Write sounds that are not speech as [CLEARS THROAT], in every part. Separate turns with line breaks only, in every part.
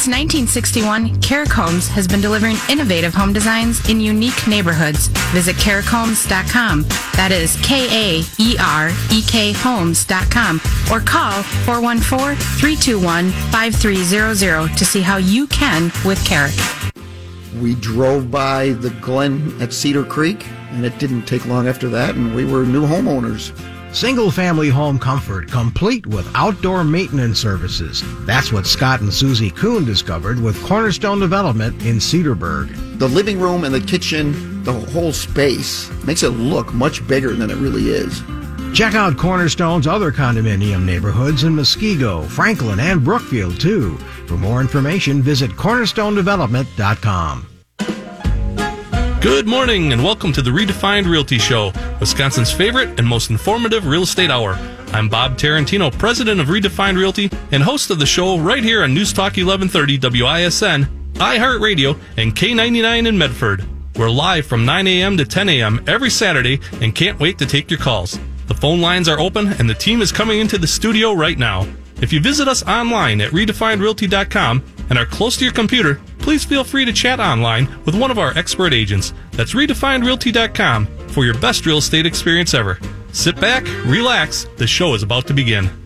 Since 1961, Kaerek Homes has been delivering innovative home designs in unique neighborhoods. Visit kaerekhomes.com. That is K A E R E K homes.com or call 414 321 5300 to see how you can with Kaerek.
We drove by the Glen at Cedar Creek, and it didn't take long after that, and we were new homeowners.
Single family home comfort, complete with outdoor maintenance services. That's what Scott and Susie Kuhn discovered with Cornerstone Development in Cedarburg.
The living room and the kitchen, the whole space, makes it look much bigger than it really is.
Check out Cornerstone's other condominium neighborhoods in Muskego, Franklin, and Brookfield, too. For more information, visit cornerstonedevelopment.com.
Good morning and welcome to the Redefined Realty Show, Wisconsin's favorite and most informative real estate hour. I'm Bob Tarantino, president of Redefined Realty and host of the show right here on News Talk 1130 WISN, iHeartRadio, and K99 in Medford. We're live from 9 a.m. to 10 a.m. every Saturday and can't wait to take your calls. The phone lines are open and the team is coming into the studio right now. If you visit us online at redefinedrealty.com and are close to your computer, please feel free to chat online with one of our expert agents. That's redefinedrealty.com for your best real estate experience ever. Sit back, relax, the show is about to begin.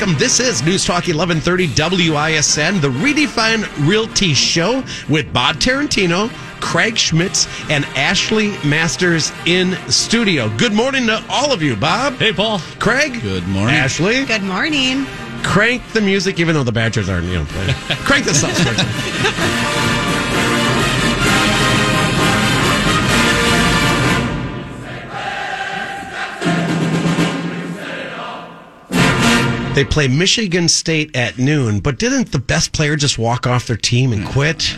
Welcome. This is News Talk 1130 WISN, the Redefined Realty Show with Bob Tarantino, Craig Schmitz, and Ashley Masters in studio. Good morning to all of you, Bob.
Hey, Paul.
Craig.
Good morning.
Ashley.
Good morning.
Crank the music, even though the Badgers aren't, you know, playing. [LAUGHS] Crank this [LAUGHS] up. They play Michigan State at noon, but didn't the best player just walk off their team and quit?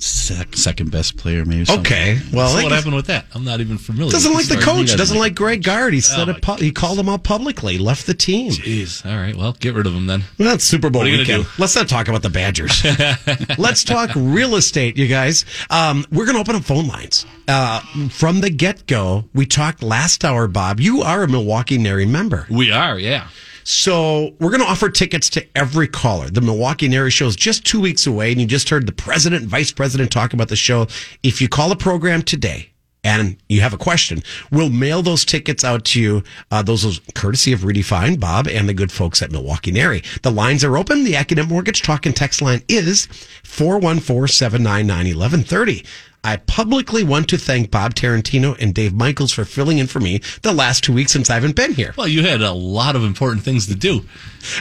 Sec- second best player, maybe. something.
Okay, well,
So what happened with that? I'm not even familiar.
doesn't like the coach.
doesn't like-
like Greg Gard. He said
Oh,
it. pu- He called him out publicly. Left the team.
Jeez. All right. Well, get rid of him then.
Well, it's Super Bowl
What are you
weekend. Let's not talk about the Badgers. [LAUGHS] Let's talk real estate, you guys. Um, we're going to open up phone lines. Uh, from the get go, we talked last hour, Bob. You are a Milwaukee NARI member.
We are, yeah.
So we're going to offer tickets to every caller. The Milwaukee NARI show is just two weeks away, and you just heard the president and vice president talk about the show. If you call the program today and you have a question, we'll mail those tickets out to you. Uh, those are courtesy of Rudy Fine, Bob, and the good folks at Milwaukee NARI. The lines are open. The Accunet Mortgage Talk and Text line is 414 799 1130. I publicly want to thank Bob Tarantino and Dave Michaels for filling in for me the last two weeks since I haven't been here.
Well, you had a lot of important things to do.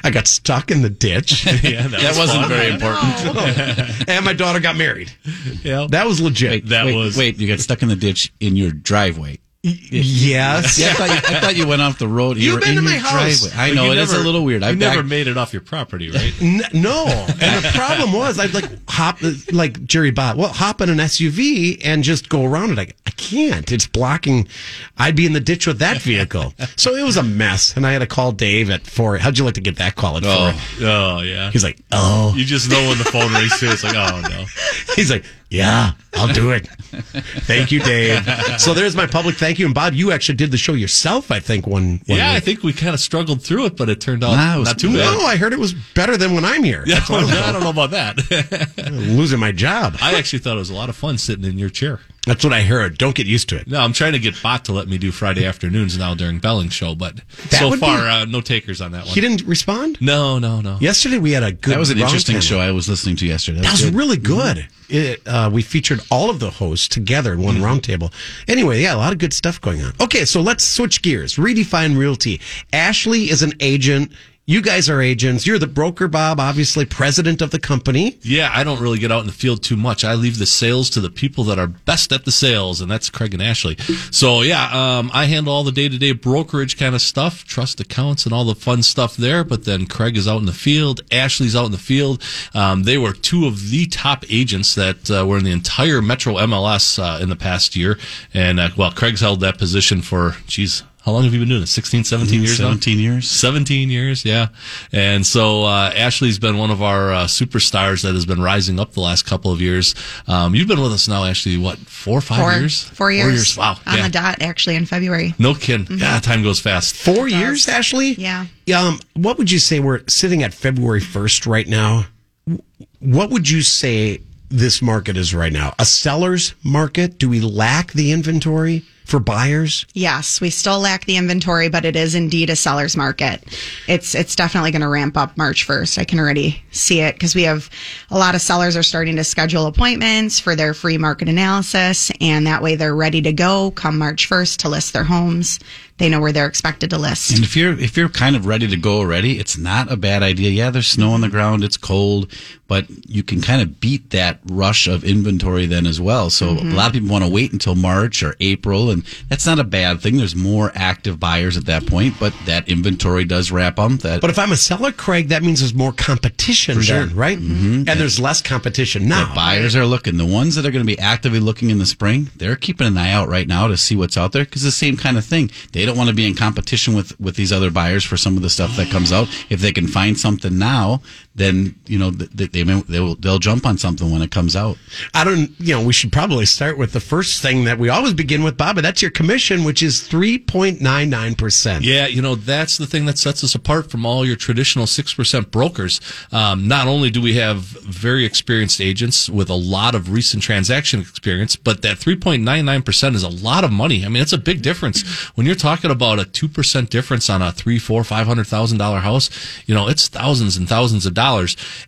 I got stuck in the ditch. [LAUGHS]
yeah, that,
That
was
wasn't
fun.
very important. [LAUGHS]
and my daughter got married.
Yeah.
That was legit.
Wait,
That
wait,
was-
Wait, you got stuck in the ditch in your driveway.
Yes. [LAUGHS]
Yeah, I thought you, I thought you went off the road. You
You've been
in
to my
your
house.
driveway. I know it is
never-
a little weird. I've
never made it off your property, right? [LAUGHS]
N- no. And the problem was I'd like hop, like Jerry Bob, well, hop in an SUV and just go around it. I, I can't. It's blocking. I'd be in the ditch with that vehicle. so it was a mess. And I had to call Dave at four. How'd you like to get that call at
Oh.
four?
Oh, yeah.
He's like, oh.
You just know when the phone rings too. It's like, oh no.
He's like, yeah, I'll do it. thank you, Dave. [LAUGHS] So there's my public thank you. And Bob, you actually did the show yourself, I think, one, one
Yeah, I think we kind of struggled through it, but it turned out
Nah, it
not too bad.
No, I heard it was better than when I'm here. [LAUGHS]
Yeah,
That's what I'm
I don't know about that. [LAUGHS]
losing my job.
I actually thought it was a lot of fun sitting in your chair.
That's what I heard. Don't get used to it.
No, I'm trying to get Bot to let me do Friday afternoons now during Belling's show, but
That
so far,
be-
uh, no takers on that one.
He didn't respond?
no, no, no.
Yesterday we had a good
That was an interesting
table.
show I was listening to yesterday.
That was
good.
really good. It, uh, we featured all of the hosts together in one
Mm-hmm.
roundtable. Anyway, yeah, a lot of good stuff going on. Okay, so let's switch gears. Redefine Realty. Ashley is an agent You guys are agents. You're the broker, Bob, obviously president of the company.
Yeah, I don't really get out in the field too much. I leave the sales to the people that are best at the sales, and that's Craig and Ashley. So yeah, um, I handle all the day to day brokerage kind of stuff, trust accounts, and all the fun stuff there. But then Craig is out in the field. Ashley's out in the field. Um, they were two of the top agents that uh, were in the entire Metro MLS uh, in the past year, and uh, well, Craig's held that position for geez. How long have you been doing it? 16, 17 years now?
17 years.
17 years, yeah. And so uh, Ashley's been one of our uh, superstars that has been rising up the last couple of years. Um, you've been with us now, Ashley, what, four or five
Four
years?
Four years.
Wow.
On
yeah.
the dot, actually, in February.
No kidding. Yeah, time goes fast.
Four years, Ashley?
Yeah.
Um, what would you say? We're sitting at February 1st right now. What would you say this market is right now? A seller's market? Do we lack the inventory for buyers?
Yes, we still lack the inventory, but it is indeed a seller's market. It's it's definitely going to ramp up March 1st. I can already see it because we have a lot of sellers are starting to schedule appointments for their free market analysis, and that way they're ready to go come March 1st to list their homes. They know where they're expected to list.
And if you're if you're kind of ready to go already, it's not a bad idea. Yeah, there's snow on the ground, it's cold, but you can kind of beat that rush of inventory then as well. So mm-hmm. a lot of people want to wait until March or April, and that's not a bad thing. There's more active buyers at that point, but that inventory does wrap up. That
But if I'm a seller, Craig, that means there's more competition
sure.
then, right? Mm-hmm. And there's less competition now.
The buyers are looking. The ones that are going to be actively looking in the spring, they're keeping an eye out right now to see what's out there because the same kind of thing. They don't want to be in competition with with these other buyers for some of the stuff that comes out. If they can find something now, then you know they they may, they will they'll jump on something when it comes out.
I don't, you know, we should probably start with the first thing that we always begin with, Bob, and that's your commission, which is 3.99%.
Yeah, you know, that's the thing that sets us apart from all your traditional 6% brokers. Um, not only do we have very experienced agents with a lot of recent transaction experience, but that 3.99% is a lot of money. I mean, it's a big difference. When you're talking about a 2% difference on a three, four, five hundred thousand dollar house, you know, it's thousands and thousands of dollars.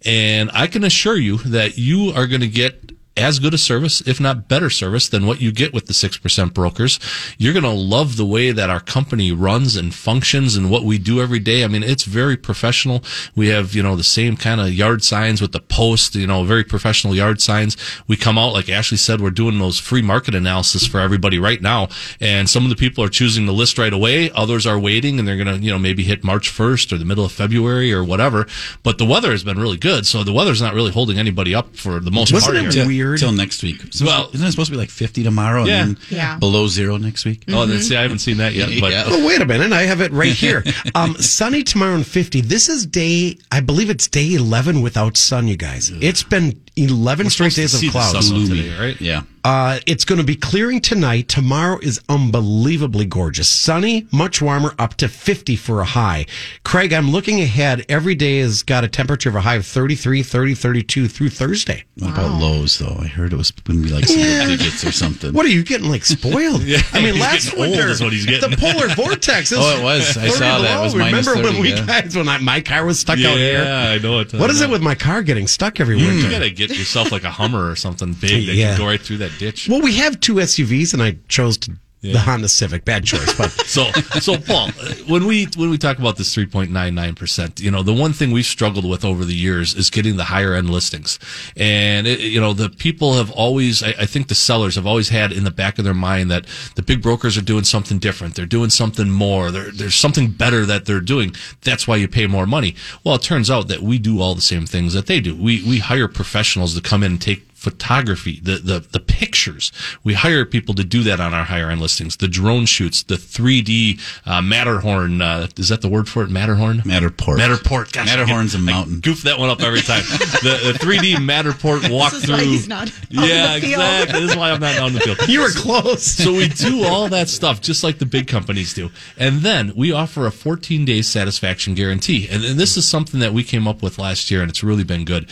And I can assure you that you are going to get as good a service, if not better service, than what you get with the 6% brokers. You're going to love the way that our company runs and functions and what we do every day. I mean, it's very professional. We have, you know, the same kind of yard signs with the post, you know, very professional yard signs. We come out, like Ashley said, we're doing those free market analysis for everybody right now. And some of the people are choosing to list right away. Others are waiting and they're going to, you know, maybe hit March 1st or the middle of February or whatever. But the weather has been really good. So the weather's not really holding anybody up for the most
Wasn't
part
it
here.
weird?
Till next week. So
Well-
isn't it supposed to be like 50 tomorrow
Yeah.
and then
Yeah.
below zero next week?
Oh, then see, I haven't seen that yet. But [LAUGHS]
Yeah.
Oh, wait a minute. I have it right here. Um, [LAUGHS] sunny tomorrow and 50. This is day, I believe it's day 11 without sun, you guys. It's been 11 straight days of
see the
clouds.
sun today, right?
Yeah.
Uh, it's going to be clearing tonight. Tomorrow is unbelievably gorgeous. Sunny, much warmer, up to 50 for a high. Craig, I'm looking ahead. Every day has got a temperature of a high of 33, 30, 32 through Thursday.
What about lows though? I heard it was going to be like [LAUGHS] single digits or something.
What are you getting like spoiled? [LAUGHS] yeah. I mean,
he's
last
getting old
winter,
is what he's getting.
the polar vortex. [LAUGHS]
Oh, it was. I
30
saw that. It was
below.
minus
Remember when we
yeah.
guys when I, my car was stuck out here?
Yeah, I know it.
What is it with my car getting stuck every winter?
You gotta get yourself like a Hummer or something big that
Yeah.
can go right through that ditch.
Well, we have two SUVs, and I chose to, the Honda Civic. Bad choice, but [LAUGHS]
So, so Paul, when we when we talk about this three point nine nine percent, you know, the one thing we've struggled with over the years is getting the higher end listings, and it, you know, the people have always, I, I think, the sellers have always had in the back of their mind that the big brokers are doing something different, they're doing something more, there, there's something better that they're doing. That's why you pay more money. Well, it turns out that we do all the same things that they do. We we hire professionals to come in and take photography, the, the, the pictures. We hire people to do that on our higher end listings. The drone shoots, the 3D uh, Matterhorn. Uh, is that the word for it? Matterhorn?
Matterport.
Matterport. Gosh,
Matterhorn's
I
a
get- I
mountain.
goof that one up every time. [LAUGHS] the, the 3D Matterport walkthrough.
is why he's not out in
yeah,
the field.
exactly. This is why I'm not on the field. [LAUGHS]
you were close.
So we do all that stuff just like the big companies do. And then we offer a 14 day satisfaction guarantee. And, and this is something that we came up with last year and it's really been good.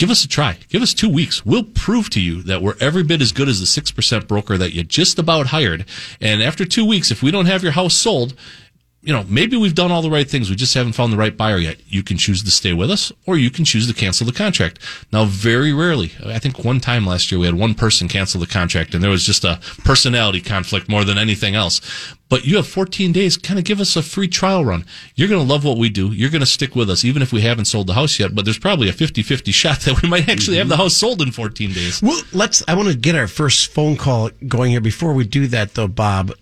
Give us a try. Give us two weeks. We'll prove to you that we're every bit as good as the 6% broker that you just about hired. And after two weeks, if we don't have your house sold, you know, maybe we've done all the right things. We just haven't found the right buyer yet. You can choose to stay with us or you can choose to cancel the contract. Now, very rarely, I think one time last year we had one person cancel the contract and there was just a personality conflict more than anything else. But you have 14 days. Kind of give us a free trial run. You're going to love what we do. You're going to stick with us, even if we haven't sold the house yet. But there's probably a 50 50 shot that we might actually have the mm-hmm. house sold in 14 days.
Well, let's. I want to get our first phone call going here. Before we do that, though, Bob,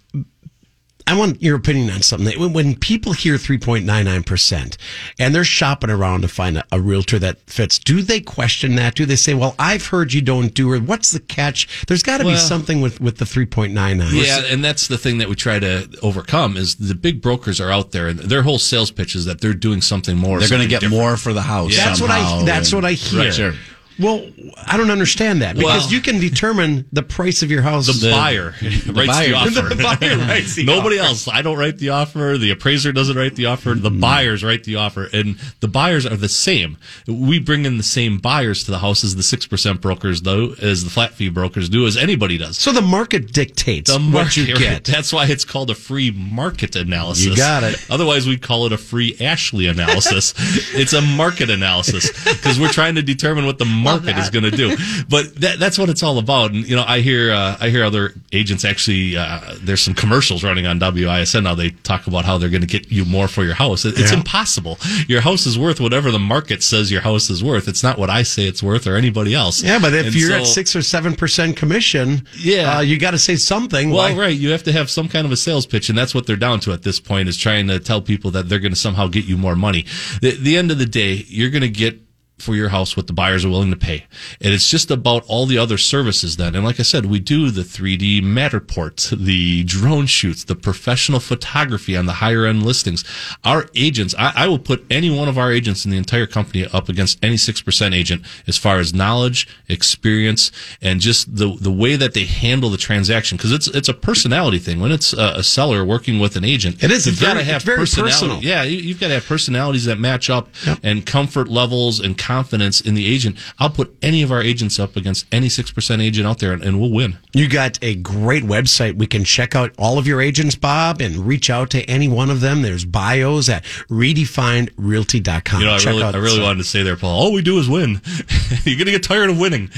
I want your opinion on something. When, when people hear 3.99% and they're shopping around to find a, a realtor that fits, do they question that? Do they say, well, I've heard you don't do it. What's the catch? There's got to be something with, with the 3.99.
Yeah, and that's the thing that we try to overcome is the big brokers are out there and their whole sales pitch is that they're doing something more.
They're going to get
different.
more for the house.
That's what I.
somehow,
That's
and-
what I hear.
Right, sure.
Well, I don't understand that because
Well-
you can determine the price of your house.
The, buyer [LAUGHS] writes the offer.
The buyer [LAUGHS] writes the
Nobody
offer.
else. I don't write the offer. The appraiser doesn't write the offer. The hmm. buyers write the offer, and the buyers are the same. We bring in the same buyers to the house as the six percent brokers, though, as the flat fee brokers do, as anybody does.
so the market dictates
The
what you get. [LAUGHS]
That's why it's called a free market analysis.
You got it.
Otherwise, we'd call it a free Ashley analysis. it's a market analysis because we're trying to determine what the market is going to do. But that, that's what it's all about. And you know, I hear uh, I hear other agents actually. Uh, there's some commercials running on WISN now. They talk about how they're going to get you more for your house. It, It's
Yeah.
impossible. Your house is worth whatever the market says your house is worth. It's not what I say it's worth or anybody else.
Yeah, but if
And
you're
so-
at six or seven percent commission,
Yeah.
uh, you got to say something.
Well,
Why-
right. You have to have some kind of a sales pitch, and that's what they're down to at this point is trying to tell people that they're going to somehow get you more money. The, the end of the day, you're going to get for your house what the buyers are willing to pay. And it's just about all the other services then. And like I said, we do the 3D Matterport, the drone shoots, the professional photography on the higher end listings. Our agents, I, I will put any one of our agents in the entire company up against any 6% agent as far as knowledge, experience, and just the, the way that they handle the transaction. Cause it's, it's a personality thing. When it's a, a seller working with an agent,
It is.
You've got to have
very
personality.
personal.
Yeah, you, you've got to have personalities that match up
Yep.
and comfort levels and confidence in the agent. I'll put any of our agents up against any 6% agent out there and, and we'll win.
You got a great website. We can check out all of your agents, Bob, and reach out to any one of them. There's bios at redefinedrealty.com.
You know, I
check
really, I really wanted to say there, Paul, all we do is win. [LAUGHS] You're going to get tired of winning.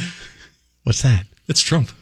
What's that?
It's Trump.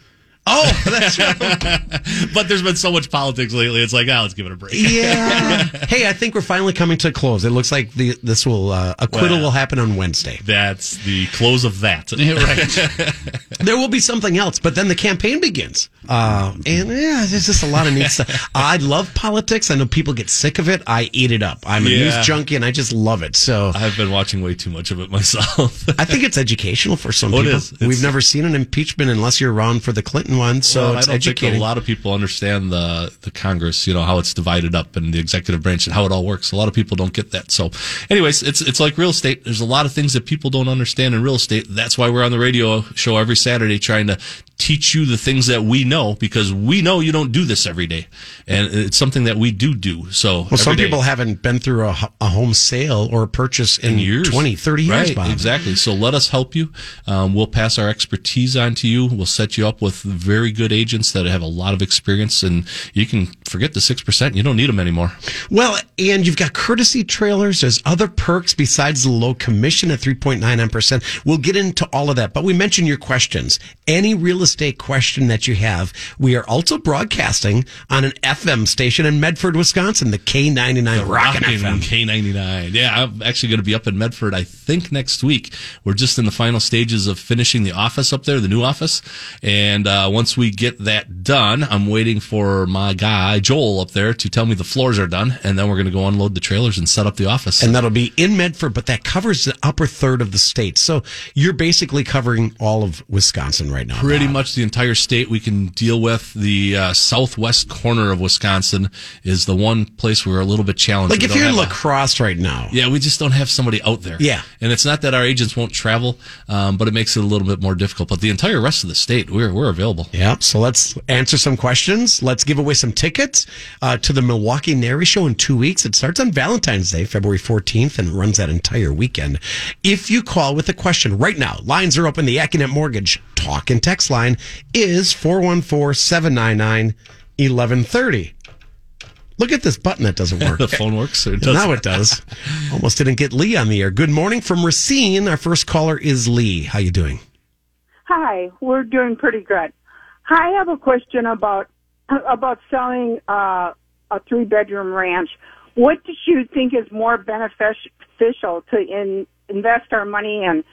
Oh, that's right. [LAUGHS]
But there's been so much politics lately. It's like, ah, let's give it a break.
yeah. [LAUGHS] hey, I think we're finally coming to a close. It looks like the this will uh, acquittal
Well.
will happen on Wednesday.
That's the close of that. [LAUGHS]
right.
There will be something else, but then the campaign begins. Uh, and yeah, there's just a lot of neat stuff. [LAUGHS] I love politics. I know people get sick of it. I eat it up. I'm a
Yeah.
news junkie and I just love it. So
I've been watching way too much of it myself.
I think it's educational for some [LAUGHS]
Oh, it
people.
is. It's-
We've never seen an impeachment unless you're around for the Clinton one, so
Well,
it's
I don't think a lot of people understand the the Congress, you know, how it's divided up and the executive branch and how it all works. A lot of people don't get that. So, anyways, it's it's like real estate. There's a lot of things that people don't understand in real estate. That's why we're on the radio show every Saturday trying to teach you the things that we know because we know you don't do this every day, and it's something that we do do. So,
well, some
day.
people haven't been through a, a home sale or a purchase in,
years.
20, 30 years,
right,
Bob.
Exactly. So let us help you. Um, we'll pass our expertise on to you. We'll set you up with very good agents that have a lot of experience, and you can forget the six percent. You don't need them anymore.
Well, and you've got courtesy trailers. There's other perks besides the low commission at 3.99%. We'll get into all of that, but we mentioned your questions. Any real estate question that you have, we are also broadcasting on an FM station in Medford, Wisconsin, the K99 Rockin' FM.
K ninety nine. Yeah, I'm actually going to be up in Medford. I think next week. We're just in the final stages of finishing the office up there, the new office, and uh, once we get that done, I'm waiting for my guy Joel up there to tell me the floors are done, and then we're going to go unload the trailers and set up the office.
And that'll be in Medford, but that covers the upper third of the state. So you're basically covering all of Wisconsin right now.
pretty
Bob.
much the entire state we can deal with. The uh, southwest corner of Wisconsin is the one place we're a little bit challenged.
Like
We
if you're in
have a-
La Crosse right now.
yeah, we just don't have somebody out there.
Yeah.
and it's not that our agents won't travel, um, but it makes it a little bit more difficult. But the entire rest of the state, we're we're available.
Yeah, so let's answer some questions. Let's give away some tickets uh, to the Milwaukee NARI Show in two weeks. It starts on Valentine's Day, February 14th, and runs that entire weekend. If you call with a question right now, lines are open. The Accunet Mortgage talk and text line is 414 799 1130. Look at this button that doesn't work. [LAUGHS]
the phone works. It doesn't?
now it does. [LAUGHS] Almost didn't get Lee on the air. Good morning from Racine. Our first caller is Lee. How you doing?
Hi, we're doing pretty good. I have a question about about selling uh, a three bedroom ranch. What do you think is more beneficial to in, invest our money in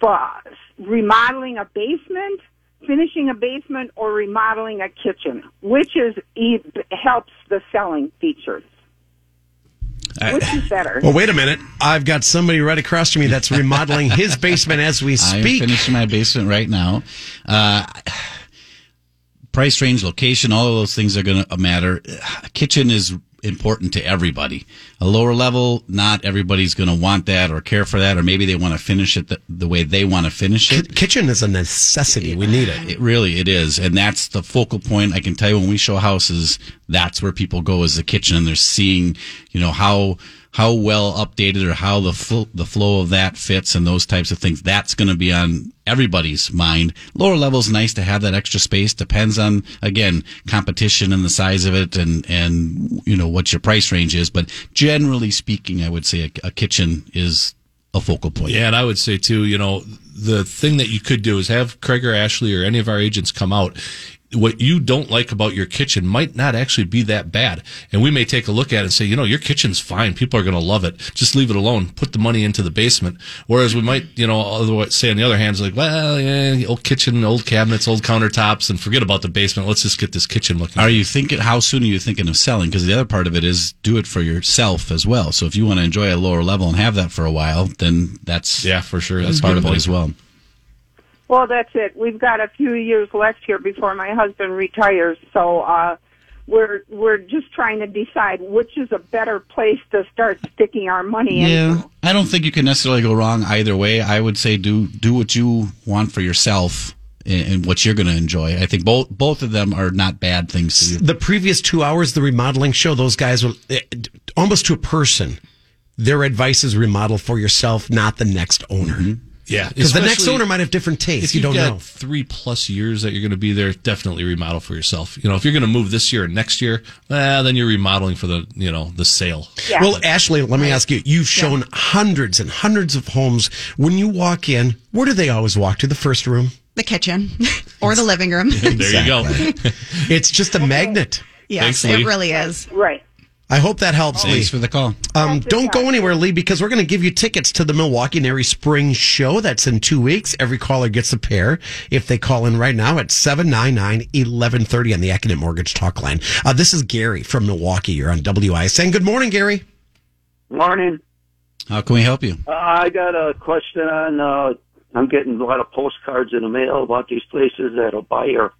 for remodeling a basement, finishing a basement, or remodeling a kitchen? Which is e- helps the selling features? Which is better?
Well, wait a minute. I've got somebody right across from me that's remodeling his basement as we [LAUGHS] speak.
I'm
speak.
finishing my basement right now. Uh, price range, location, all of those things are going to matter. Kitchen is important to everybody. A lower level, not everybody's going to want that or care for that, or maybe they want to finish it the, the way they want to finish it.
Ki- Kitchen is a necessity. We need it.
It really it is, and that's the focal point. I can tell you when we show houses, that's where people go is the kitchen, and they're seeing, you know, how how well updated or how the fl- the flow of that fits and those types of things. That's going to be on everybody's mind. Lower level is nice to have that extra space. Depends on again competition and the size of it, and and you know what your price range is. But generally speaking, I would say a, a kitchen is a focal point.
Yeah, and I would say too, you know, the thing that you could do is have Craig or Ashley or any of our agents come out. What you don't like about your kitchen might not actually be that bad. And we may take a look at it and say, you know, your kitchen's fine. People are going to love it. Just leave it alone. Put the money into the basement. Whereas we might, you know, otherwise say on the other hand, it's like, well, yeah, old kitchen, old cabinets, old countertops, and forget about the basement. Let's just get this kitchen looking.
Are you thinking? How soon are you thinking of selling? Because the other part of it is do it for yourself as well. So if you want to enjoy a lower level and have that for a while, then that's
Yeah, for sure.
That's part of it as well.
Well, that's it. We've got a few years left here before my husband retires, so uh, we're we're just trying to decide which is a better place to start sticking our money
Yeah,
into.
I don't think you can necessarily go wrong either way. I would say do do what you want for yourself and, and what you're going to enjoy. I think both both of them are not bad things to do.
The previous two hours, the remodeling show, those guys will eh, almost to a person. Their advice is remodel for yourself, not the next owner.
Yeah,
Because the next owner might have different tastes.
if
You don't
got
know.
three plus years that you're going to be there, definitely remodel for yourself. You know, if you're going to move this year and next year, well, then you're remodeling for the you know the sale.
Yeah.
Well, Ashley, let me ask you. You've shown hundreds and hundreds of homes. When you walk in, where do they always walk to? The first room?
The kitchen [LAUGHS] or the living room. [LAUGHS]
There you go.
It's just a magnet.
yes,
Thanks, Lee.
it really is.
Right.
I hope that helps, Lee.
Thanks for the call.
Um, don't go anywhere, Lee, because we're going to give you tickets to the Milwaukee NARI Spring Show. That's in two weeks. Every caller gets a pair if they call in right now at 799-1130 on the Accunet Mortgage Talk line. Uh, this is Gary from Milwaukee. You're on WISN. Good morning, Gary.
Morning.
How can we help you?
Uh, I got a question on. Uh, I'm getting a lot of postcards in the mail about these places that'll buy your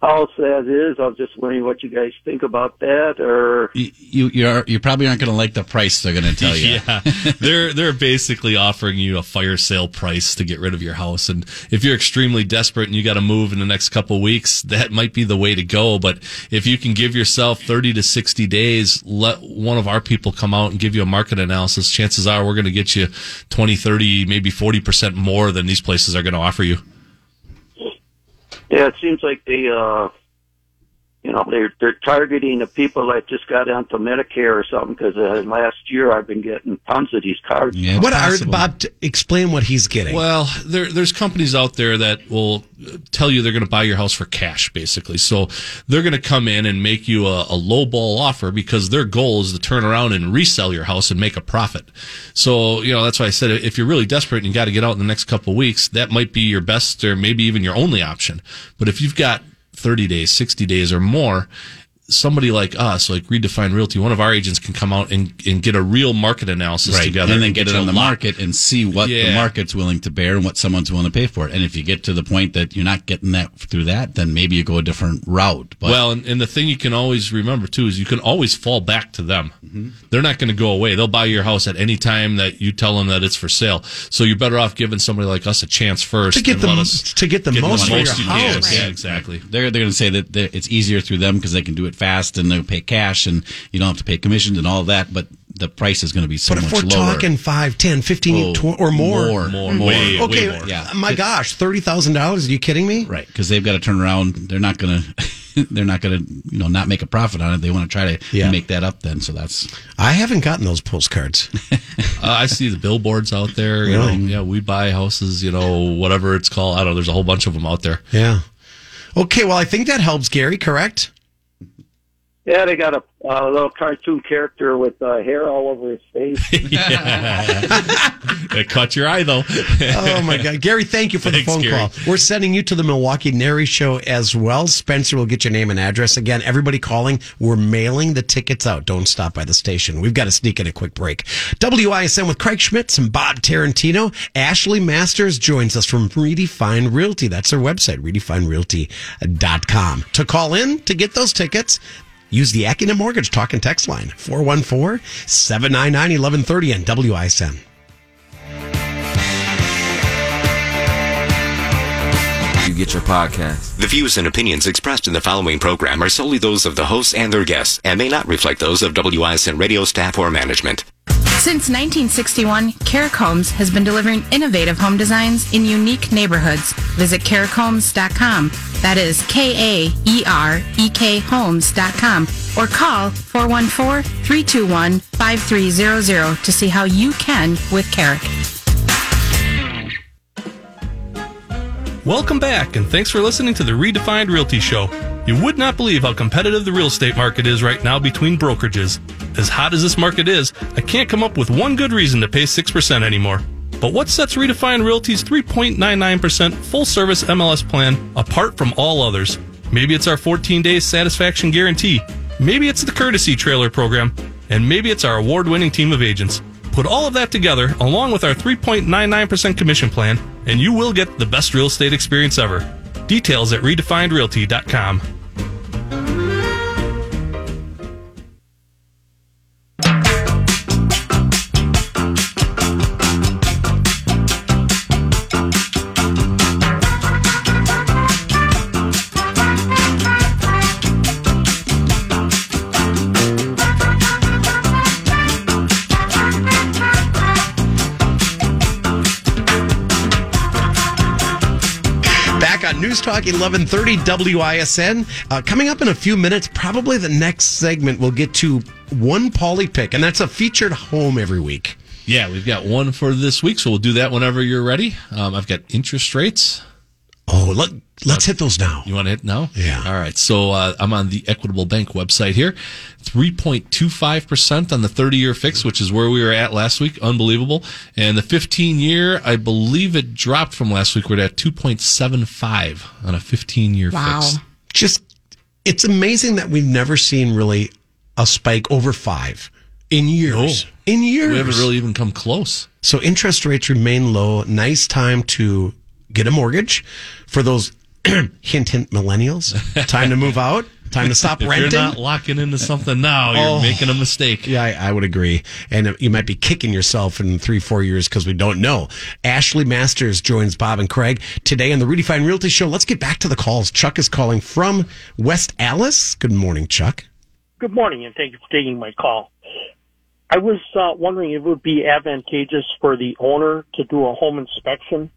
house as is. I was just wondering what you guys think about that, or
You you you're, you probably aren't going to like the price they're going to tell you. [LAUGHS]
Yeah, they're they're basically offering you a fire sale price to get rid of your house, and if you're extremely desperate and you got to move in the next couple weeks, that might be the way to go. But if you can give yourself 30 to 60 days, let one of our people come out and give you a market analysis. Chances are we're going to get you 20, 30, maybe 40 percent more than these places are going to offer you.
Yeah, it seems like they, uh, you know, they're they're targeting the people that just got onto Medicare or something. Because uh, last year I've been getting tons of these cards.
Yeah, it's
what are,
possible.
Bob, t- explain what he's getting.
Well, there, there's companies out there that will tell you they're going to buy your house for cash, basically. So they're going to come in and make you a, a low ball offer because their goal is to turn around and resell your house and make a profit. So, you know, that's why I said if you're really desperate and you got to get out in the next couple of weeks, that might be your best or maybe even your only option. But if you've got 30 days, 60 days or more, somebody like us, like Redefine Realty, one of our agents can come out and, and get a real market analysis
Right,
together
and then get it on the
lot.
market and see what the market's willing to bear and what someone's willing to pay for it. And if you get to the point that you're not getting that through that, then maybe you go a different route. But
well, and, and the thing you can always remember too is you can always fall back to them. Mm-hmm. They're not going to go away. They'll buy your house at any time that you tell them that it's for sale. So you're better off giving somebody like us a chance first
to get the to get the
get
most your
you can.
house.
Yeah, exactly.
they're they're going to say that it's easier through them because they can do it fast and they pay cash and you don't have to pay commissions and all that. But the price is going to be so
But
much
if we're
lower.
talking 5, 10, 15,
Oh,
tw- or more.
more,
More,
more.
way,
Okay,
way more.
Yeah.
my gosh, $30,000? Are you kidding me?
Right, because they've got to turn around. They're not going [LAUGHS] to. they're not going to you know not make a profit on it. They want to try to
Yeah.
make that up. Then so that's
I haven't gotten those postcards. [LAUGHS]
Uh, I see the billboards out there. You
Really?
know, yeah, we buy houses. You know, whatever it's called. I don't know. There's a whole bunch of them out there.
yeah. Okay, well, I think that helps, Gary, correct?
Yeah, they got a, a little cartoon character with uh, hair all over his face. [LAUGHS] [LAUGHS]
It caught your eye though.
oh my God, Gary! Thank you for the phone
Gary.
call. We're sending you to the Milwaukee NARI Show as well. Spencer will get your name and address again. Everybody calling, we're mailing the tickets out. Don't stop by the station. We've got to sneak in a quick break. WISN with Craig Schmitz and Bob Tarantino. Ashley Masters joins us from Redefine Realty. That's their website, redefinerealty.com. To call in to get those tickets. Use the Accunet Mortgage Talk and Text line 414 799 1130 and WISN.
You get your podcast.
The views and opinions expressed in the following program are solely those of the hosts and their guests and may not reflect those of WISN radio staff or management.
Since 1961, Kaerek Homes has been delivering innovative home designs in unique neighborhoods. Visit kaerekhomes.com. That is K-A-E-R-E-K homes.com or call 414-321-5300 to see how you can with Kaerek.
Welcome back, and thanks for listening to the Redefined Realty Show. You would not believe how competitive the real estate market is right now between brokerages. As hot as this market is, I can't come up with one good reason to pay 6% anymore. But what sets Redefined Realty's 3.99% full service MLS plan apart from all others? Maybe it's our 14 days satisfaction guarantee. Maybe it's the courtesy trailer program. And maybe it's our award winning team of agents. Put all of that together, along with our 3.99% commission plan, and you will get the best real estate experience ever. Details at redefinedrealty.com.
News Talk 1130 WISN. Uh, coming up in a few minutes, probably the next segment, we'll get to one Polly pick, and that's a featured home every week.
Yeah, we've got one for this week, so we'll do that whenever you're ready. Um, I've got interest rates.
Oh, let, let's hit those now.
You want to hit now?
Yeah.
All right. So uh, I'm on the Equitable Bank website here. 3.25% on the 30 year fix, which is where we were at last week. Unbelievable. And the 15 year, I believe it dropped from last week. We're at 2.75 on a 15 year
Wow.
fix.
Just, it's amazing that we've never seen really a spike over five in years.
No.
In years.
We haven't really even come close.
So interest rates remain low. Nice time to get a mortgage for those [CLEARS THROAT] hint hint millennials. Time to move out. Time to stop [LAUGHS]
If
renting.
you're not locking into something now, you're
Oh.
making a mistake.
Yeah, I, I would agree. And you might be kicking yourself in three, four years because we don't know. Ashley Masters joins Bob and Craig today on the Redefine Realty Show. Let's get back to the calls. Chuck is calling from West Allis. Good morning, Chuck.
Good morning, and thank you for taking my call. I was uh, wondering if it would be advantageous for the owner to do a home inspection.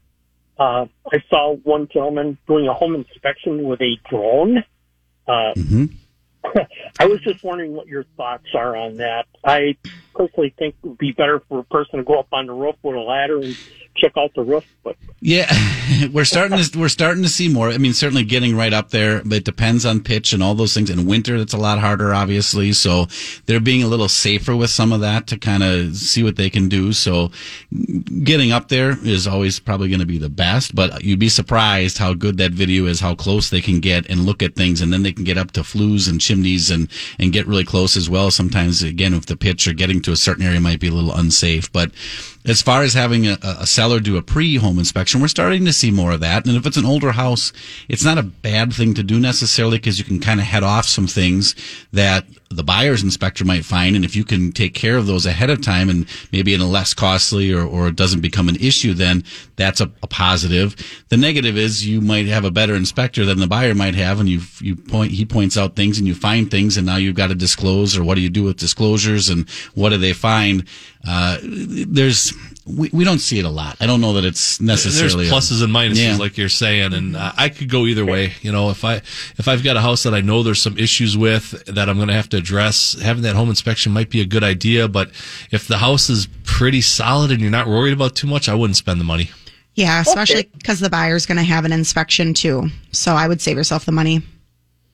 Uh, I saw one gentleman doing a home inspection with a drone. Uh, mhm [LAUGHS] I was just wondering what your thoughts are on that. I personally think it would be better for a person to go up on the roof with a ladder and check out the roof, but
Yeah, [LAUGHS] we're starting to we're starting to see more. I mean, certainly getting right up there, but it depends on pitch and all those things. In winter, that's a lot harder, obviously. So they're being a little safer with some of that to kind of see what they can do. So getting up there is always probably going to be the best. But you'd be surprised how good that video is, how close they can get and look at things, and then they can get up to flues and chimneys and and get really close as well. Sometimes, again, with the pitch or getting to a certain area might be a little unsafe, but as far as having a, a seller do a pre-home inspection, we're starting to see more of that. And if it's an older house, it's not a bad thing to do necessarily because you can kind of head off some things that the buyer's inspector might find. And if you can take care of those ahead of time and maybe in a less costly or, or it doesn't become an issue, then that's a, a positive. The negative is you might have a better inspector than the buyer might have. And you, you point, he points out things and you find things and now you've got to disclose or what do you do with disclosures and what do they find? Uh, there's we, we don't see it a lot. I don't know that it's necessarily
There's pluses and minuses,
Yeah.
like you're saying, and uh, I could go either way. You know, if I if I've got a house that I know there's some issues with that I'm going to have to address, having that home inspection might be a good idea. But if the house is pretty solid and you're not worried about too much, I wouldn't spend the money.
Yeah, especially because the buyer's going to have an inspection too. So I would save yourself the money.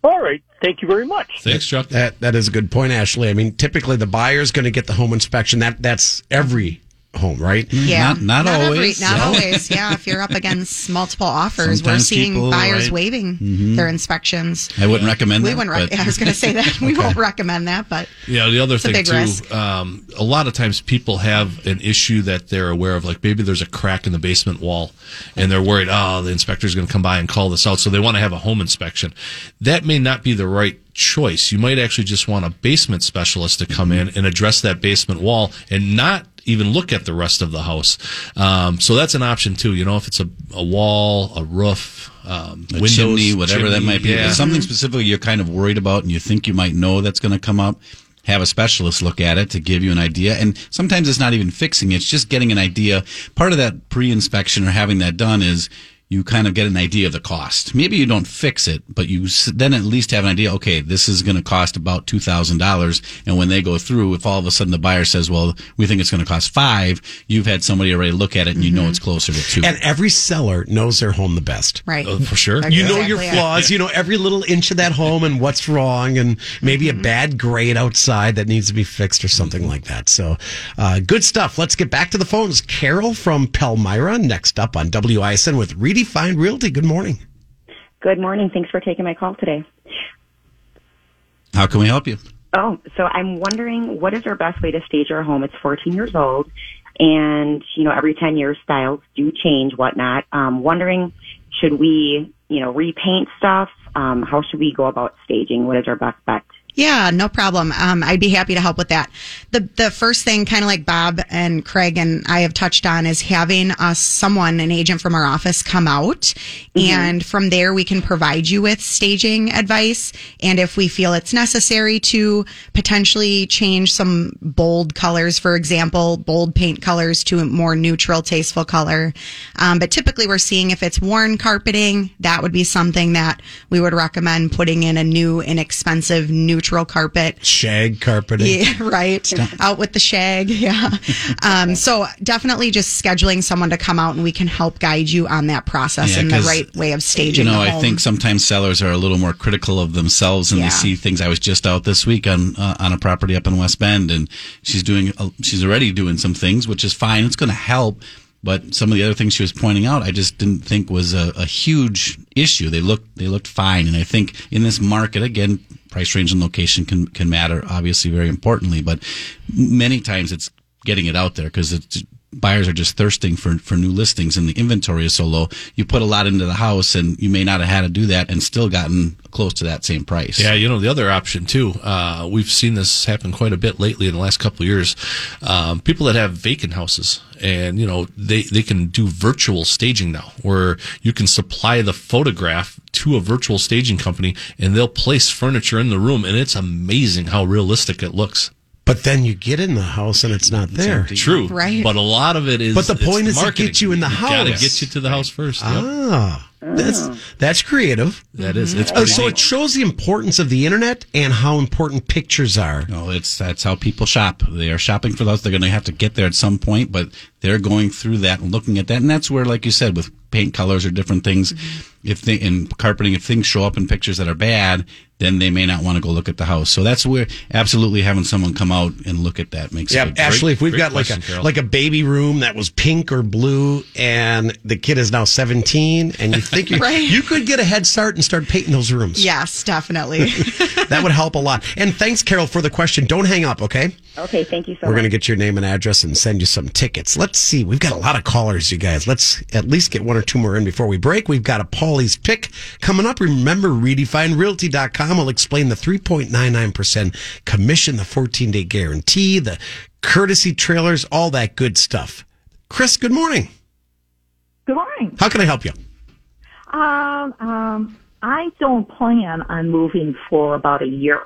All right. Thank you very much.
Thanks, Chuck.
That that is a good point, Ashley. I mean, typically the buyer's going to get the home inspection. That that's every home, right?
Yeah,
Not- not
every-
always.
not [LAUGHS]
No.
always. Yeah, if you're up against multiple offers, we're seeing
people,
buyers
right.
waiving
Mhm.
their inspections.
I wouldn't recommend
We
that.
wouldn't. Re-
but- [LAUGHS]
I was going to say that we [LAUGHS] won't recommend that, but
Yeah, the other
It's a
thing
big
too,
risk.
um, a lot of times people have an issue that they're aware of, like maybe there's a crack in the basement wall, and they're worried, oh, the inspector's going to come by and call this out, so they want to have a home inspection. That may not be the right choice. You might actually just want a basement specialist to come in and address that basement wall and not even look at the rest of the house. Um, so that's an option too. You know, if it's a, a wall, a roof, um,
a
windows,
chimney, whatever that might be.
Yeah.
something specifically you're kind of worried about and you think you might know that's going to come up, have a specialist look at it to give you an idea. And sometimes it's not even fixing it's just getting an idea. Part of that pre inspection or having that done is you kind of get an idea of the cost. Maybe you don't fix it, but you then at least have an idea, okay, this is going to cost about $2,000. And when they go through, if all of a sudden the buyer says, well, we think it's going to cost five, you've had somebody already look at it and you know mm-hmm. it's closer to two.
And every seller knows their home the best.
right.
Oh, for sure.
You know
Exactly
your
it.
flaws. You know every little inch of that home and what's wrong, and maybe a mm-hmm. bad grade outside that needs to be fixed or something mm-hmm. like that. So, uh, good stuff. Let's get back to the phones. Carol from Palmyra, next up on WISN with Redefined Realty. Good morning.
Good morning. Thanks for taking my call today.
How can we help you?
Oh, so I'm wondering what is our best way to stage our home? It's 14 years old, and you know every 10 years styles do change, whatnot. Um, wondering should we, you know, repaint stuff? Um, how should we go about staging? What is our best bet?
Yeah, no problem. Um, I'd be happy to help with that. The the first thing, kind of like Bob and Craig and I have touched on, is having us someone, an agent from our office, come out, and from there we can provide you with staging advice. And if we feel it's necessary to potentially change some bold colors, for example, bold paint colors to a more neutral, tasteful color. Um, but typically, we're seeing if it's worn carpeting, that would be something that we would recommend putting in a new, inexpensive, neutral carpet.
Shag carpeting.
Yeah, [LAUGHS] right. Out with the shag. [LAUGHS] Yeah. Um, so definitely just scheduling someone to come out and we can help guide you on that process
Yeah,
and the right way of staging.
You know, I think sometimes sellers are a little more critical of themselves and
Yeah.
they see things. I was just out this week on uh, on a property up in West Bend, and she's doing uh, she's already doing some things, which is fine. It's going to help. But some of the other things she was pointing out, I just didn't think was a, a huge issue. They looked they looked fine, and I think in this market again, price range and location can can matter obviously very importantly. But many times it's getting it out there because it's buyers are just thirsting for, for new listings and the inventory is so low. You put a lot into the house and you may not have had to do that and still gotten close to that same price.
Yeah, you know the other option too. Uh, we've seen this happen quite a bit lately in the last couple of years. Um, people that have vacant houses, and you know they they can do virtual staging now, where you can supply the photograph to a virtual staging company, and they'll place furniture in the room, and it's amazing how realistic it looks.
But then you get in the house and it's not there.
True,
Right.
But a lot of it is.
But the point is to
marketing.
get you in the house.
Got to
house.
get you to the house first. Yep.
Ah, that's that's creative.
That is. It's
Uh, so
neat.
it shows the importance of the internet and how important pictures are.
No, it's that's how people shop. They are shopping for those. They're going to have to get there at some point, but they're going through that and looking at that, and that's where, like you said, with paint colors or different things, if they in carpeting, if things show up in pictures that are bad, then they may not want to go look at the house. So that's where absolutely having someone come out and look at that makes.
Yeah, Ashley, if we've got
question,
like a
Carol.
like a baby room that was pink or blue, and the kid is now seventeen, and you think you, [LAUGHS]
Right.
you could get a head start and start painting those rooms.
Yes, definitely. [LAUGHS] [LAUGHS]
that would help a lot. And thanks, Carol, for the question. Don't hang up, okay?
Okay, thank you so much.
We're
much.
going to get your name and address and send you some tickets. Let's see. We've got a lot of callers, you guys. Let's at least get one or two more in before we break. We've got a Paulie's pick coming up. Remember, redefinerealty.com will explain the 3.99% commission, the 14 day guarantee, the courtesy trailers, all that good stuff. Chris, good morning.
Good morning.
How can I help you?
Um, um, I don't plan on moving for about a year.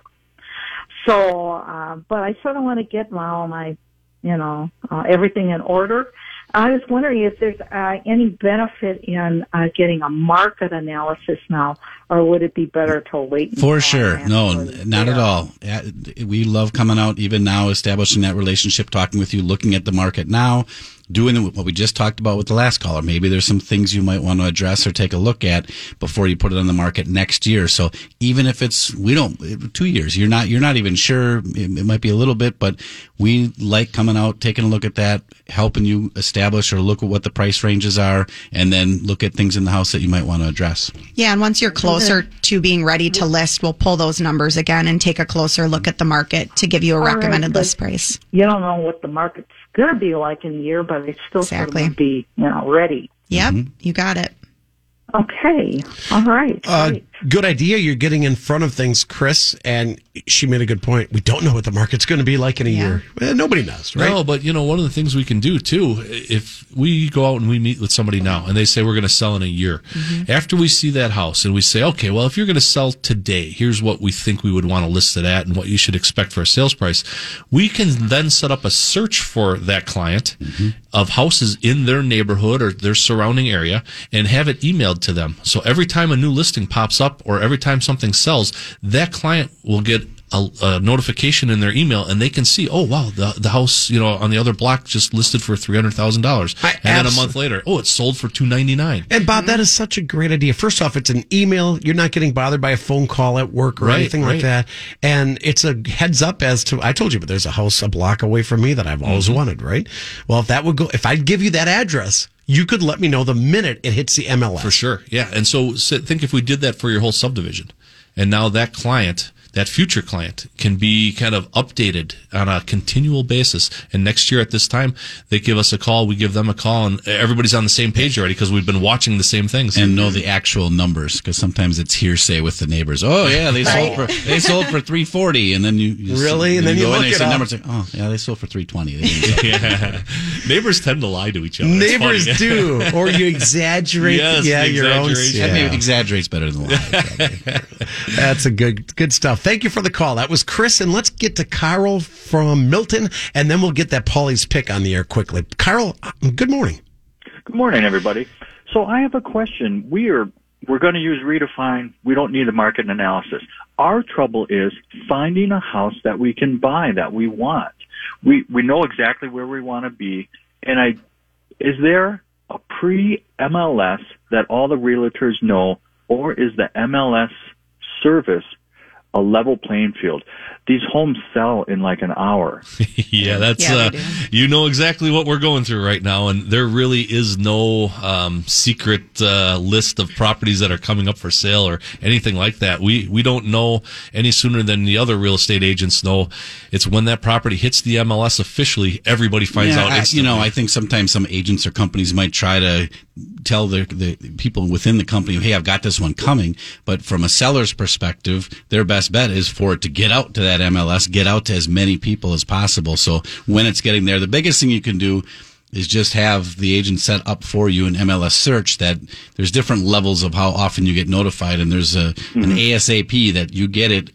So, uh, but I sort of want to get all my you know, uh, everything in order. I was wondering if there's uh, any benefit in uh, getting a market analysis now, or would it be better to wait?
For sure. No, not at all. We love coming out even now, establishing that relationship, talking with you, looking at the market now, doing what we just talked about with the last caller. Maybe there's some things you might want to address or take a look at before you put it on the market next year. So even if it's, we don't, two years, you're not, you're not even sure. It, it might be a little bit, but we like coming out, taking a look at that, helping you establish or look at what the price ranges are, and then look at things in the house that you might want to address.
Yeah, and once you're closer to being ready to list, we'll pull those numbers again and take a closer look at the market to give you a
All right,
recommended
but
list price.
You don't know what the market's going to be like in a year, but it's still
Exactly.
sort of be, you know, ready.
Yep, you got it.
Okay. All right.
Uh,
Great.
Good idea. You're getting in front of things, Chris. And she made a good point. We don't know what the market's going to be like in a year. Eh, nobody knows, right?
No, but you know, one of the things we can do too, if we go out and we meet with somebody now and they say we're going to sell in a year, after we see that house and we say, okay, well, if you're going to sell today, here's what we think we would want to list it at and what you should expect for a sales price. We can then set up a search for that client of houses in their neighborhood or their surrounding area and have it emailed to them. So every time a new listing pops up or every time something sells, that client will get a, a notification in their email and they can see, oh wow, the the house you know on the other block just listed for three hundred thousand dollars, and then a month later, oh, it's sold for two ninety nine.
And Bob, that is such a great idea. First off, it's an email. You're not getting bothered by a phone call at work or
Right,
anything like that. And it's a heads up as to, I told you, but there's a house a block away from me that I've always
Mm-hmm.
wanted, right? Well, if that would go, if I'd give you that address, you could let me know the minute it hits the MLS.
For sure, yeah. And so, so think if we did that for your whole subdivision, and now that client, that future client, can be kind of updated on a continual basis. And next year at this time, they give us a call, we give them a call, and everybody's on the same page already because we've been watching the same things
and know the actual numbers because sometimes it's hearsay with the neighbors. Oh yeah, they sold for they sold for three forty, and then you, you
Really? And then you
go in
look
and
it
say numbers like, oh yeah, they sold for three twenty. [LAUGHS]
yeah, neighbors tend to lie to each other.
Neighbors do, [LAUGHS] or you exaggerate.
Yes,
yeah, your own.
exaggeration.
I mean,
Yeah.
it exaggerates better than lie. [LAUGHS]
That's a good good stuff. Thank you for the call. That was Chris, and let's get to Carl from Milton, and then we'll get that Paulie's pick on the air quickly. Carl, uh, good morning.
Good morning, everybody. So I have a question. We are we're going to use redefine. We don't need a market analysis. Our trouble is finding a house that we can buy that we want. We we know exactly where we want to be, and I is there a pre MLS that all the realtors know, or is the MLS service a level playing field? These homes sell in like an hour. [LAUGHS]
yeah, that's
Yeah,
uh, you know exactly what we're going through right now, and there really is no um, secret uh, list of properties that are coming up for sale or anything like that. We we don't know any sooner than the other real estate agents know. It's when that property hits the MLS officially, everybody finds
Yeah,
out.
I- you know, I think sometimes some agents or companies might try to tell the, the people within the company, "Hey, I've got this one coming." But from a seller's perspective, they're best bet is for it to get out to that MLS, get out to as many people as possible. So when it's getting there, the biggest thing you can do is just have the agent set up for you an MLS search that there's different levels of how often you get notified and there's a an mm-hmm. ASAP that you get it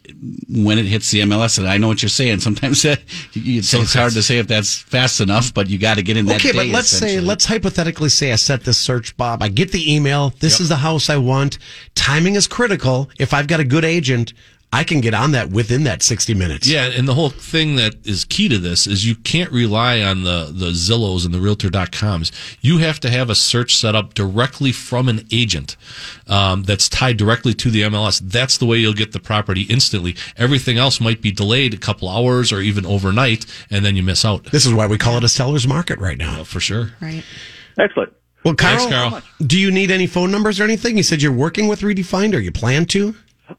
when it hits the MLS and I know what you're saying sometimes [LAUGHS] you- it's, it's hard to say if that's fast enough but you got to get in that
Okay, but let's say, let's hypothetically say I set this search, Bob. I get the email. This is the house I want. Timing is critical. If I've got a good agent, I can get on that within that 60 minutes.
Yeah, and the whole thing that is key to this is you can't rely on the, the Zillows and the Realtor.coms. You have to have a search set up directly from an agent um, that's tied directly to the MLS. That's the way you'll get the property instantly. Everything else might be delayed a couple hours or even overnight, and then you miss out.
This is why we call it a seller's market right now.
for sure.
Right.
Excellent.
Well, Carl,
Thanks, Carl.
do you need any phone numbers or anything? You said you're working with Redefined or you plan to?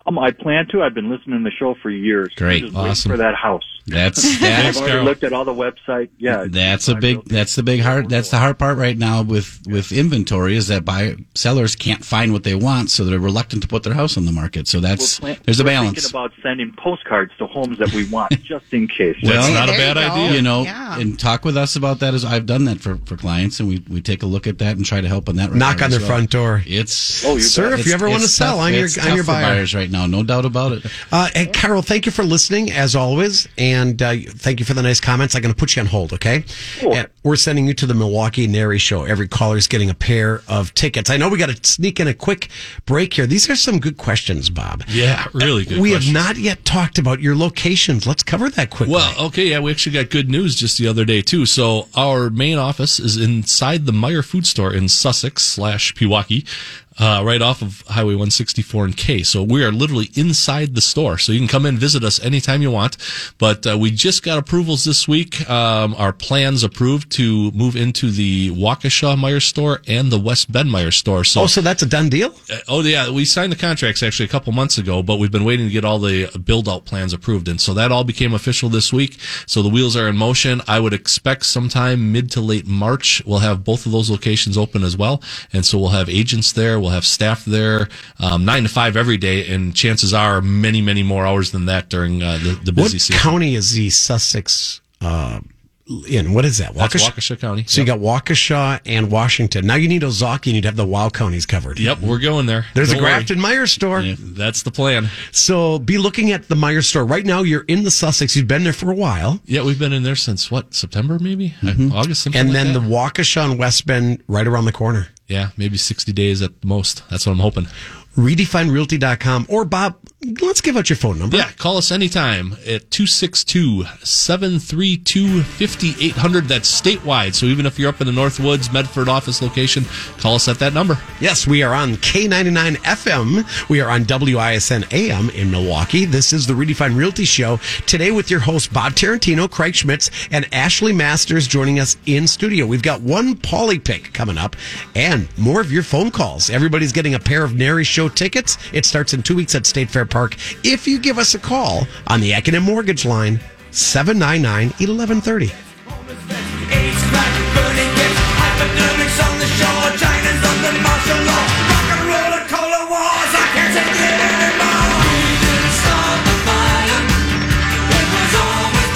Um, I plan to. I've been listening to the show for years.
Great.
Just
Awesome.
for that house.
That's [LAUGHS]
I've
that's
already looked at all the website. Yeah,
That's a big. That's the big hard. That's the hard part right now with with inventory is that buy sellers can't find what they want, so they're reluctant to put their house on the market. So that's
We're plan-
there's a
we're
balance.
Thinking about sending postcards to homes that we want, [LAUGHS] just in case.
Well, not a bad idea, You know, and talk with us about that. As I've done that for, for clients, and we, we take a look at that and try to help on that.
Knock on their
well.
front door.
It's
Oh, you Sir, bet. if you ever want to sell,
tough.
I'm your-
It's
I'm your buyer.
Buyers right now, no doubt about it.
Uh, and Carol, thank you for listening as always. And and uh, thank you for the nice comments. I'm going to put you on hold, okay? And we're sending you to the Milwaukee NARI Show. Every caller is getting a pair of tickets. I know we got to sneak in a quick break here. These are some good questions, Bob.
Yeah, really good
We
questions.
have not yet talked about your locations. Let's cover that quickly.
Well, okay, yeah, we actually got good news just the other day too. So our main office is inside the Meijer Food Store in Sussex slash Pewaukee, uh, right off of Highway 164 and K. So we are literally inside the store. So you can come in visit us anytime you want. But uh, we just got approvals this week. Um, our plans approved to move into the Waukesha Meijer store and the West Bend Meijer store. So
oh, so that's a done deal?
uh, Oh yeah, we signed the contracts actually a couple months ago, but we've been waiting to get all the build out plans approved, and so that all became official this week. So the wheels are in motion. I would expect sometime mid to late March we'll have both of those locations open as well, and so we'll have agents there, we'll have staff there, um, nine to five every day, and chances are many many more hours than that during uh, the, the busy
what
season.
What county is the Sussex uh, in? What is that?
That's Waukesha County.
So you got Waukesha and Washington. Now you need Ozaukee and you'd have the Wow counties covered.
Yep, we're going there.
There's
Don't
a. Grafton Meijer store.
That's the plan.
So be looking at the Meijer store. Right now you're in the Sussex. You've been there for a while.
Yeah, we've been in there since what September maybe August something
And
like
then
that.
the Waukesha and West Bend right around the corner.
Yeah, maybe 60 days at most. That's what I'm hoping.
RedefineRealty.com. Or Bob, let's give out your phone number.
Yeah, call us anytime at 262-732-5800. That's statewide. So even if you're up in the Northwoods, Medford office location, call us at that number.
Yes, we are on K99 FM. We are on WISN AM in Milwaukee. This is the Redefined Realty Show. Today with your host, Bob Tarantino, Craig Schmitz, and Ashley Masters joining us in studio. We've got one Polly pick coming up and more of your phone calls. Everybody's getting a pair of NARI Show tickets. It starts in two weeks at State Fair Park. If you give us a call on the Accunet Mortgage line, 799 1130.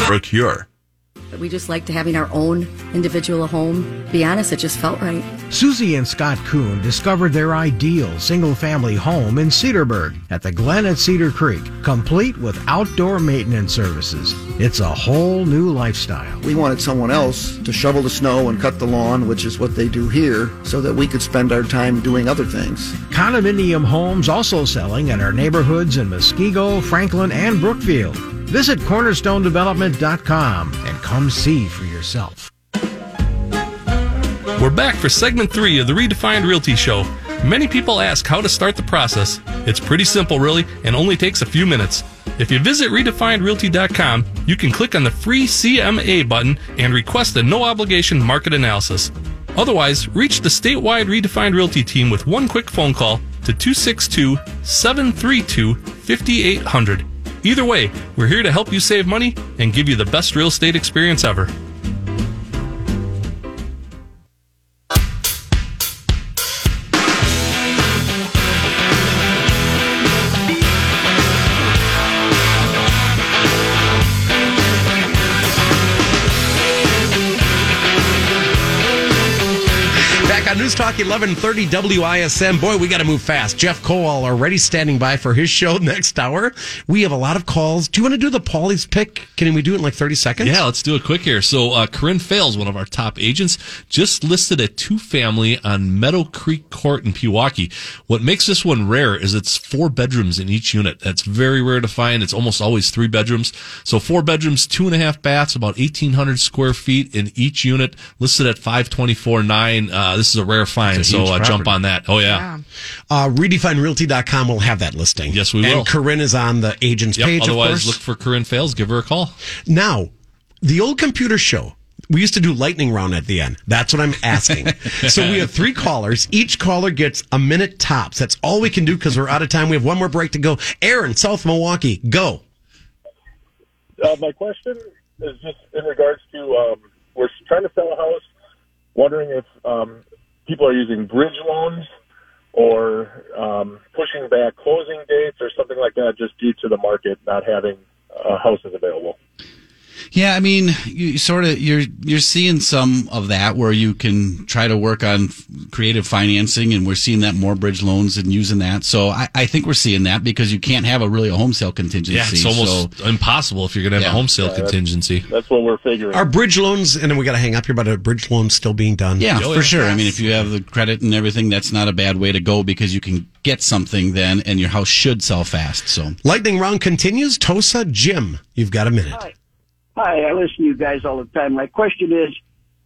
Procure.
We just liked having our own individual home. Be honest, it just felt right.
Susie and Scott Kuhn discovered their ideal single family home in Cedarburg at the Glen at Cedar Creek, complete with outdoor maintenance services. It's a whole new lifestyle.
We wanted someone else to shovel the snow and cut the lawn, which is what they do here, so that we could spend our time doing other things.
Condominium homes also selling at our neighborhoods in Muskego, Franklin, and Brookfield. Visit cornerstonedevelopment.com and come see for yourself.
We're back for segment three of the Redefined Realty Show. Many people ask how to start the process. It's pretty simple, really, and only takes a few minutes. If you visit redefinedrealty.com, you can click on the free CMA button and request a no obligation market analysis. Otherwise, reach the statewide Redefined Realty team with one quick phone call to 262 732 5800. Either way, we're here to help you save money and give you the best real estate experience ever.
News Talk 1130 WISN. Boy, we got to move fast. Jeff Kowal already standing by for his show [LAUGHS] next hour. We have a lot of calls. Do you want to do the Paulie's pick? Can we do it in like 30 seconds?
Yeah, let's do it quick here. So, uh, Corinne Fales, one of our top agents, just listed a two family on Meadow Creek Court in Pewaukee. What makes this one rare is it's four bedrooms in each unit. That's very rare to find. It's almost always three bedrooms. So, four bedrooms, two and a half baths, about 1,800 square feet in each unit, listed at 524.9. Uh, this is a rare find.
It's
So,
huge
uh, jump on that. Oh, yeah.
Uh, RedefineRealty.com will have that listing.
Yes, we will.
And Corinne is on the agent's
Yep.
page, of
Otherwise,
course.
look for Corinne Fales. Give her a call.
Now, the old computer show. We used to do lightning round at the end. That's what I'm asking. [LAUGHS] so we have three callers. Each caller gets a minute tops. That's all we can do because we're out of time. We have one more break to go. Aaron, South Milwaukee, go.
Uh, my question is just in regards to um, we're trying to sell a house, wondering if um, people are using bridge loans or um, pushing back closing dates or something like that, just due to the market not having uh, houses available.
Yeah, I mean, you sort of you're you're seeing some of that where you can try to work on creative financing, and we're seeing that more bridge loans and using that. So I, I think we're seeing that because you can't have a really a home sale contingency.
Yeah, it's almost
so,
impossible if you're going to have
Yeah.
a home sale
Yeah,
contingency.
That's what we're figuring.
Are bridge loans, and then we got to hang up here, but are bridge loans still being done?
yeah, oh, for sure. I mean, if you have the credit and everything, that's not a bad way to go because you can get something then, and your house should sell fast. So
Lightning round continues. Tosa, Jim, you've got a minute.
Hi, I listen to you guys all the time. My question is,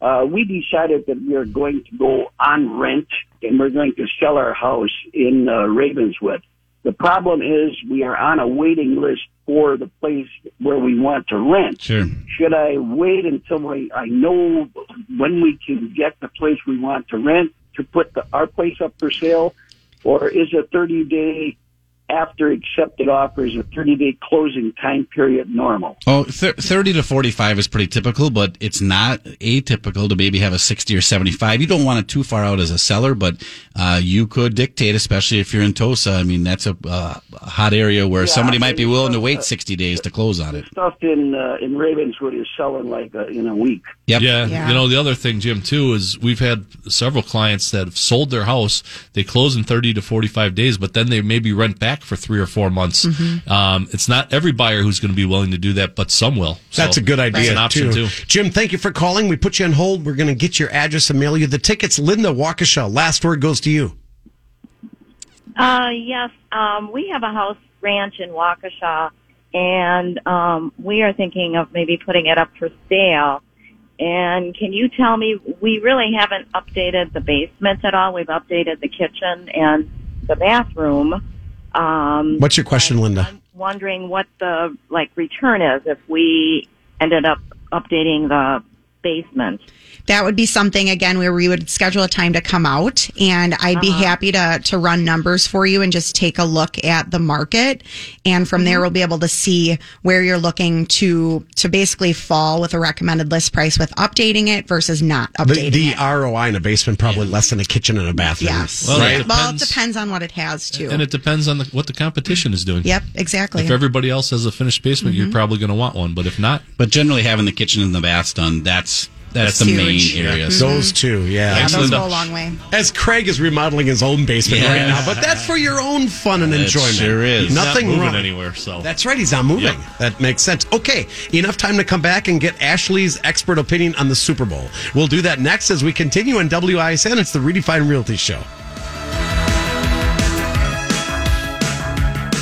uh, we decided that we are going to go on rent and we're going to sell our house in uh, Ravenswood. The problem is we are on a waiting list for the place where we want to rent.
Sure.
Should I wait until I, I know when we can get the place we want to rent to put the, our place up for sale? Or is a 30 day after accepted offers, a 30 day closing time period normal?
Oh, thir- 30 to 45 is pretty typical, but it's not atypical to maybe have a 60 or 75. You don't want it too far out as a seller, but uh, you could dictate, especially if you're in Tosa. I mean, that's a, uh, hot area where
Yeah,
somebody might be willing to
uh,
wait 60 days to close on it.
Stuff in uh, in Ravenswood is selling like uh, in a week.
Yep.
Yeah.
Yeah.
You know, the other thing, Jim, too, is we've had several clients that have sold their house. They close in 30 to 45 days, but then they maybe rent back for three or four months.
Mhm.
Um, it's not every buyer who's going to be willing to do that, but some will. So That's
a good idea.
It's an option,
too.
too.
Jim, thank you for calling. We put you on hold. We're going to get your address and mail you the tickets. Linda Waukesha, last word goes to you.
Uh, yes, um, we have a house ranch in Waukesha, and um, we are thinking of maybe putting it up for sale. And can you tell me, we really haven't updated the basement at all. We've updated the kitchen and the bathroom. Um,
What's your question, Linda?
I'm wondering what the like return is if we ended up updating the basement.
That would be something again where we would schedule a time to come out and I'd be happy to to run numbers for you and just take a look at the market and from there we'll be able to see where you're looking to to basically fall with a recommended list price with updating it versus not
The,
updating
the
it.
ROI in a basement probably less than a kitchen and a bathroom.
Yes.
Well,
right?
it
well, it
depends.
depends on what it has too.
And it depends on the, what the competition is doing.
Yep, exactly.
If everybody else has a finished basement, you're
Mhm.
probably going to want one. But if not,
But generally having the kitchen and the baths done, that's that's,
That's
the
huge.
main area.
Yeah.
So-
Those two, yeah.
yeah, those go a long way.
As Craig is remodeling his own basement
Yeah.
right now, but that's for your own fun and
It
enjoyment.
sure is.
He's not
Nothing
moving
wrong.
anywhere. So
That's right. He's not moving. That makes sense. Okay, enough time to come back and get Ashley's expert opinion on the Super Bowl. We'll do that next as we continue on WISN. It's the Redefined Realty Show.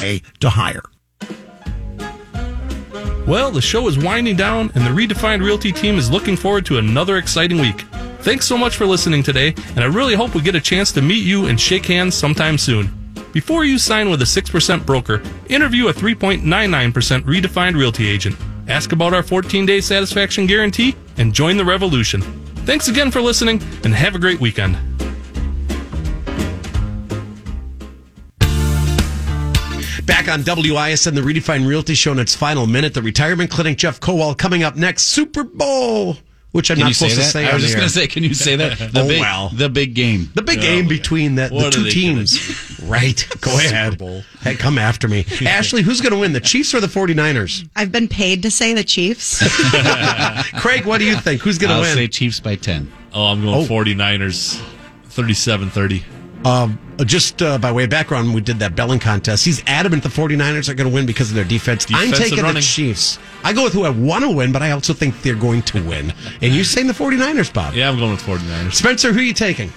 A to hire.
Well, the show is winding down, and the Redefined Realty team is looking forward to another exciting week. Thanks so much for listening today, and I really hope we get a chance to meet you and shake hands sometime soon. Before you sign with a 6% broker, interview a 3.99% Redefined Realty agent. Ask about our 14 day satisfaction guarantee and join the revolution. Thanks again for listening, and have a great weekend.
Back on WISN, the Redefined Realty Show in its final minute. The retirement clinic, Jeff Kowal, coming up next. Super Bowl, which I'm
Can
not
you say
supposed to say.
I was just going to say, can you say that? [LAUGHS] The
oh
big,
well,
the big game.
the big
Oh,
game
yeah.
between the, the
What are
two
they
teams. [LAUGHS] right. Go ahead.
Bowl.
Hey, come after me, [LAUGHS] Ashley. Who's going to win, the Chiefs or the 49ers?
I've been paid to say the Chiefs.
Craig, what do you think? Who's going to win?
I'll
win?
say Chiefs by 10.
Oh, I'm going
Oh.
49ers 37 30.
Um, just uh, by way of background, we did that belling contest. He's adamant the 49ers are going to win because of their defense. I'm taking the. Chiefs. I go with who I want to win, but I also think they're going to win. And you're saying the 49ers, Bob.
Yeah, I'm going with 49ers.
Spencer, who are you taking?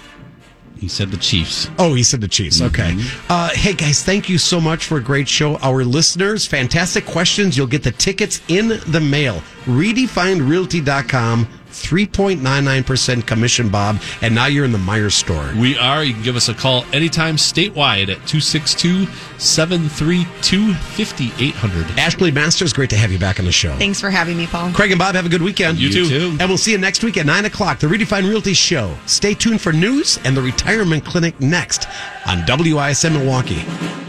He said the Chiefs.
Oh, he said the Chiefs. Okay. Uh, hey, guys, thank you so much for a great show. Our listeners, fantastic questions. You'll get the tickets in the mail. RedefinedRealty.com. 3.99% commission, Bob. And now you're in the Meijers store.
We are. You can give us a call anytime statewide at 262 732 5800.
Ashley Masters, great to have you back on the show.
Thanks for having me, Paul.
Craig and Bob, have a good weekend.
You You too. too.
And we'll see you next week at 9 o'clock, the Redefined Realty Show. Stay tuned for news and the Retirement Clinic next on WISN Milwaukee.